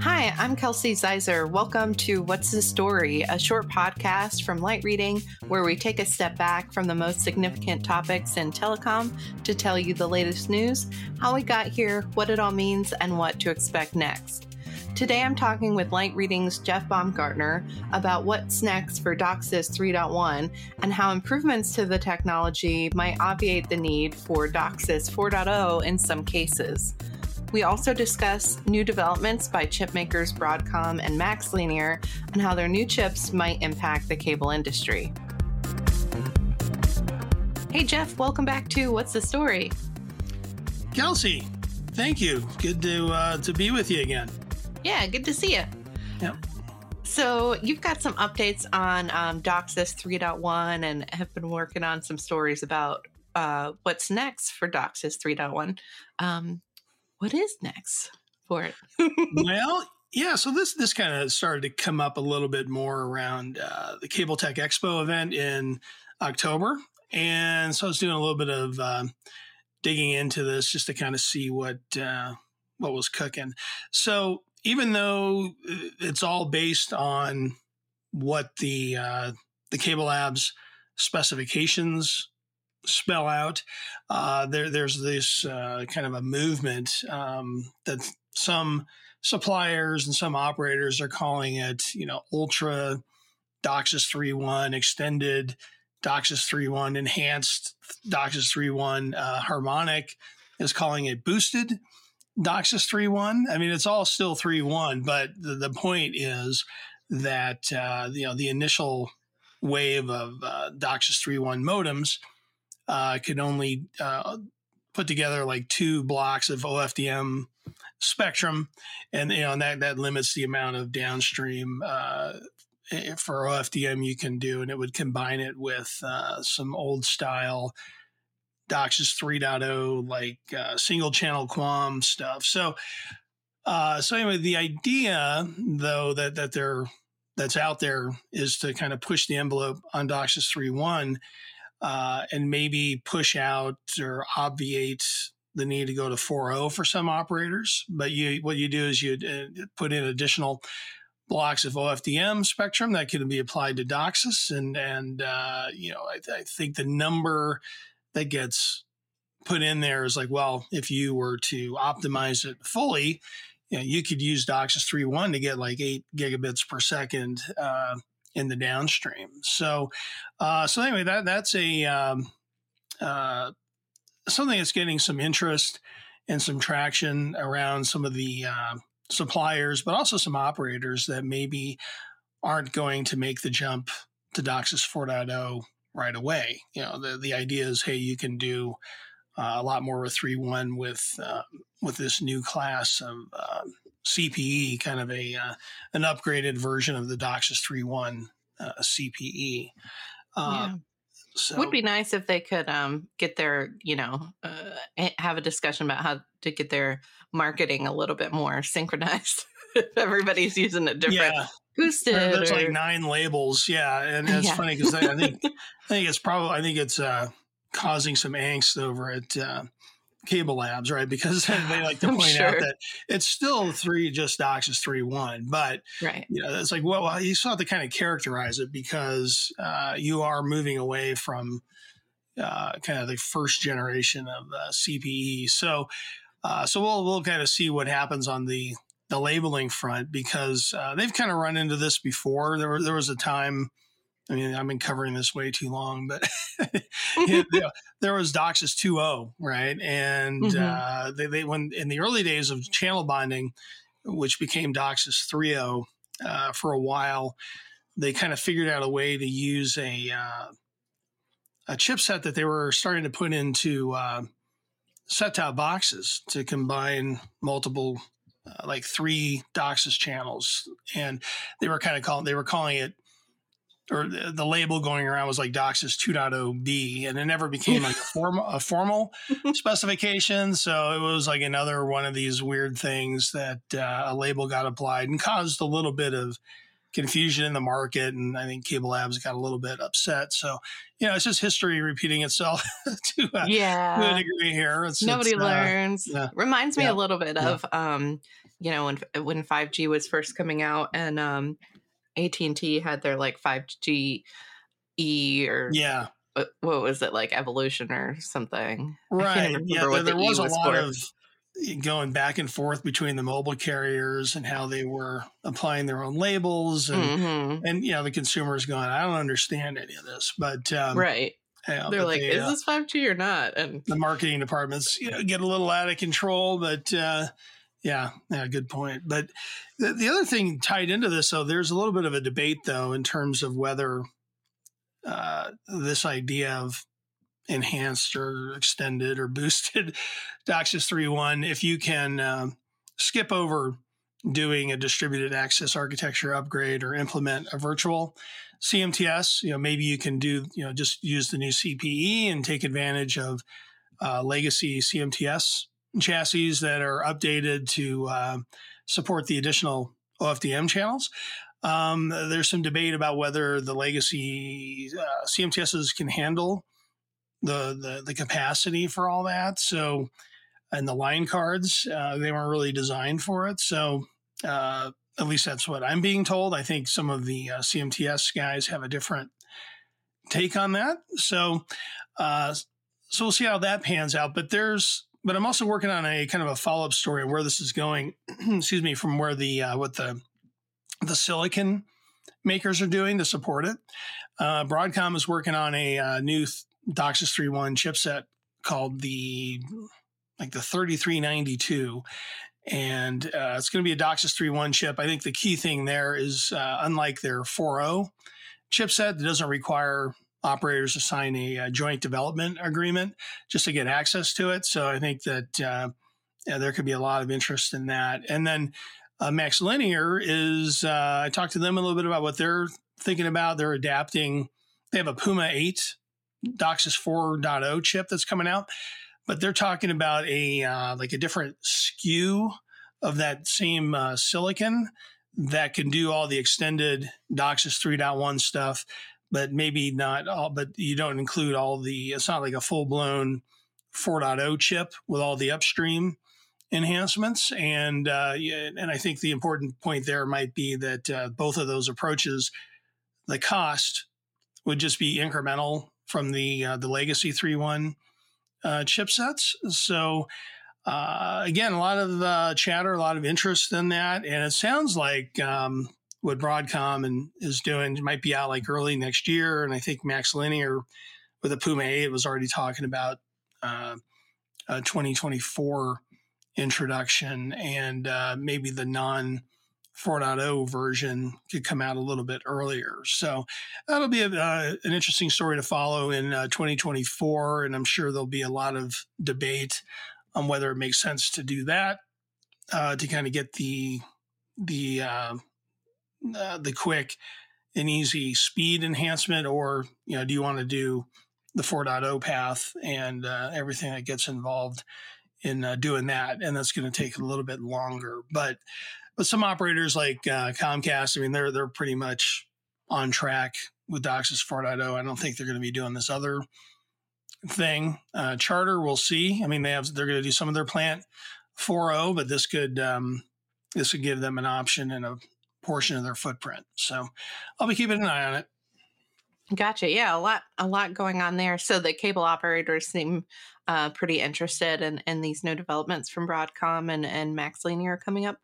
Hi, I'm Kelsey Ziser. Welcome to What's the Story, a short podcast from Light Reading where we take a step back from the most significant topics in telecom to tell you the latest news, how we got here, what it all means, and what to expect next. Today I'm talking with Light Reading's Jeff Baumgartner about what's next for DOCSIS 3.1 and how improvements to the technology might obviate the need for DOCSIS 4.0 in some cases. We also discuss new developments by chipmakers Broadcom and MaxLinear and how their new chips might impact the cable industry. Hey, Jeff, welcome back to What's the Story? Kelsey, thank you. Good to uh, to be with you again. Yeah, good to see you. Yep. So you've got some updates on um, DOCSIS 3.1 and have been working on some stories about uh, what's next for DOCSIS 3.1. Um, what is next for it? well, yeah, so this this kind of started to come up a little bit more around uh, the Cable Tech Expo event in October, and so I was doing a little bit of uh, digging into this just to kind of see what uh, what was cooking. So even though it's all based on what the uh, the CableLabs specifications spell out. Uh, there, there's this uh, kind of a movement um, that some suppliers and some operators are calling it, you know, ultra DOCSIS 3.1 extended DOCSIS 3.1 enhanced DOCSIS 3.1 uh, harmonic is calling it boosted DOCSIS 3.1. I mean, it's all still 3.1, but the, the point is that, uh, you know, the initial wave of uh, DOCSIS 3.1 modems – uh, could only uh, put together like two blocks of OFDM spectrum, and you know and that that limits the amount of downstream uh, for OFDM you can do, and it would combine it with uh, some old style DOCSIS 3.0 like uh, single channel QAM stuff. So. Uh, so anyway, the idea though that that they're that's out there is to kind of push the envelope on DOCSIS 3.1 uh, and maybe push out or obviate the need to go to 4.0 for some operators. But you, what you do is you uh, put in additional blocks of OFDM spectrum that can be applied to DOCSIS, and and uh, you know I, I, think the number that gets put in there is like, well, if you were to optimize it fully, you, know, you could use DOCSIS 3.1 to get like eight gigabits per second. Uh, in the downstream. So, uh, so anyway, that that's a um, uh, something that's getting some interest and some traction around some of the uh, suppliers, but also some operators that maybe aren't going to make the jump to DOCSIS 4.0 right away. You know, the the idea is, hey, you can do uh, a lot more with 3.1 with uh, with this new class of uh, CPE, kind of a uh, an upgraded version of the DOCSIS 3.1 uh, CPE. Uh, yeah. So, would be nice if they could um, get their, you know, uh, have a discussion about how to get their marketing a little bit more synchronized. if everybody's using it different yeah. boosted, there's or, like nine labels. Yeah, and it's yeah. funny because I think I think it's probably I think it's uh, causing some angst over at uh, CableLabs, right? Because they like to point sure. out that it's still three, just DOCSIS three one, but right, you know, it's like well, well, you still have to kind of characterize it because uh, you are moving away from uh, kind of the first generation of uh, CPE. So, uh, so we'll we'll kind of see what happens on the the labeling front because uh, they've kind of run into this before. There, there was a time I mean, I've been covering this way too long, but you know, there was DOCSIS 2.0, right? And mm-hmm. uh, they, they, when in the early days of channel bonding, which became DOCSIS 3.0 uh, for a while, they kind of figured out a way to use a uh, a chipset that they were starting to put into uh, set-top boxes to combine multiple, uh, like three DOCSIS channels, and they were kind of calling they were calling it or the, the, label going around was like DOCSIS 2.0b, and it never became like a, form, a formal specification. So it was like another one of these weird things that uh, a label got applied and caused a little bit of confusion in the market, and I think CableLabs got a little bit upset. So, you know, it's just history repeating itself to, a, yeah. to a degree here. It's, Nobody it's, learns. Uh, yeah. Reminds me Yeah. a little bit of, um, you know, when when five G was first coming out, and um, AT and T had their like five G E or yeah, what, what was it like evolution or something? Right. Yeah, there, the there E was a lot for. of going back and forth between the mobile carriers and how they were applying their own labels and. Mhm. And you know the consumers going, I don't understand any of this, but um, right. you know, They're like, they, is uh, this five G or not? And the marketing departments you know, get a little out of control. But uh, yeah, yeah, good point. But the, the other thing tied into this, though, there's a little bit of a debate, though, in terms of whether uh, this idea of enhanced or extended or boosted DOCSIS 3.1, if you can um, skip over doing a distributed access architecture upgrade or implement a virtual CMTS, you know, maybe you can do, you know, just use the new CPE and take advantage of uh, legacy CMTS chassis that are updated to uh, support the additional OFDM channels. Um, there's some debate about whether the legacy uh, CMTSs can handle the, the the capacity for all that. So, and the line cards, uh, they weren't really designed for it. So, uh, at least that's what I'm being told. I think some of the uh, CMTS guys have a different take on that. So, uh, so we'll see how that pans out. But there's, but I'm also working on a kind of a follow up story of where this is going. excuse me, from where the uh, what the the silicon makers are doing to support it. Uh, Broadcom is working on a uh, new th- DOCSIS 3.1 chipset called the like the 3392 and uh, it's going to be a DOCSIS 3.1 chip. I think the key thing there is, uh, unlike their 4.0 chipset, that doesn't require operators to sign a, uh joint development agreement just to get access to it. So I think that uh, yeah, there could be a lot of interest in that. And then uh, MaxLinear is, uh, I talked to them a little bit about what they're thinking about. They're adapting, they have a Puma 8 DOCSIS 4.0 chip that's coming out but they're talking about a uh, like a different SKU of that same silicon that can do all the extended DOCSIS 3.1 stuff, but maybe not all. But you don't include all the. It's not like a full blown 4.0 chip with all the upstream enhancements. And uh, and I think the important point there might be that uh, both of those approaches, the cost would just be incremental from the uh, the legacy 3.1 uh, chipsets. So uh, again, a lot of uh, chatter, a lot of interest in that, and it sounds like um, what Broadcom and is doing might be out like early next year. And I think MaxLinear with the Puma 8 was already talking about uh, a 2024 introduction, and uh, maybe the non 4.0 version could come out a little bit earlier. So that'll be a, uh, an interesting story to follow in uh, 2024. And I'm sure there'll be a lot of debate on whether it makes sense to do that uh, to kind of get the the uh, the quick and easy speed enhancement, or you know, do you want to do the 4.0 path and uh, everything that gets involved in uh, doing that? And that's going to take a little bit longer, but but some operators like uh, Comcast, I mean, they're they're pretty much on track with DOCSIS 4.0. I don't think they're going to be doing this other thing. Uh, Charter, we'll see. I mean, they have they're going to do some of their plant 4.0, but this could um, this could give them an option and a portion of their footprint. So I'll be keeping an eye on it. Gotcha. Yeah, a lot, a lot going on there. So the cable operators seem uh, pretty interested in, in these new developments from Broadcom and, and MaxLinear coming up.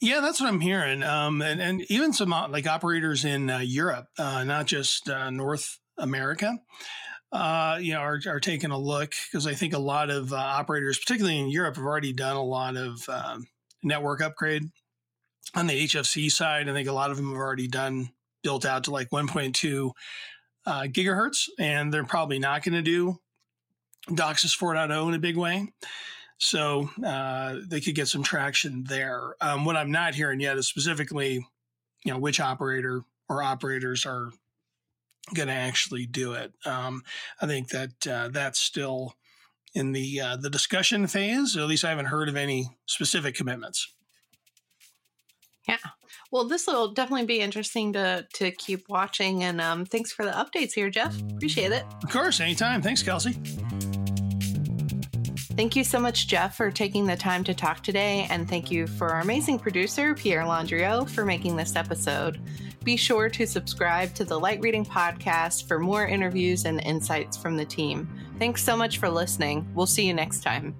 Yeah, that's what I'm hearing. Um, and, and even some uh, like operators in uh, Europe, uh, not just uh, North America, uh, you know, are, are taking a look because I think a lot of uh, operators, particularly in Europe, have already done a lot of um, network upgrade on the HFC side. I think a lot of them have already done built out to like 1.2 uh, gigahertz, and they're probably not going to do DOCSIS 4.0 in a big way. So uh, they could get some traction there. Um, what I'm not hearing yet is specifically, you know, which operator or operators are going to actually do it. Um, I think that uh, that's still in the uh, the discussion phase. At least I haven't heard of any specific commitments. Yeah. Well, this will definitely be interesting to to keep watching. And um, thanks for the updates here, Jeff. Appreciate it. Of course, anytime. Thanks, Kelsey. Thank you so much, Jeff, for taking the time to talk today. And thank you for our amazing producer, Pierre Landriot, for making this episode. Be sure to subscribe to the Light Reading Podcast for more interviews and insights from the team. Thanks so much for listening. We'll see you next time.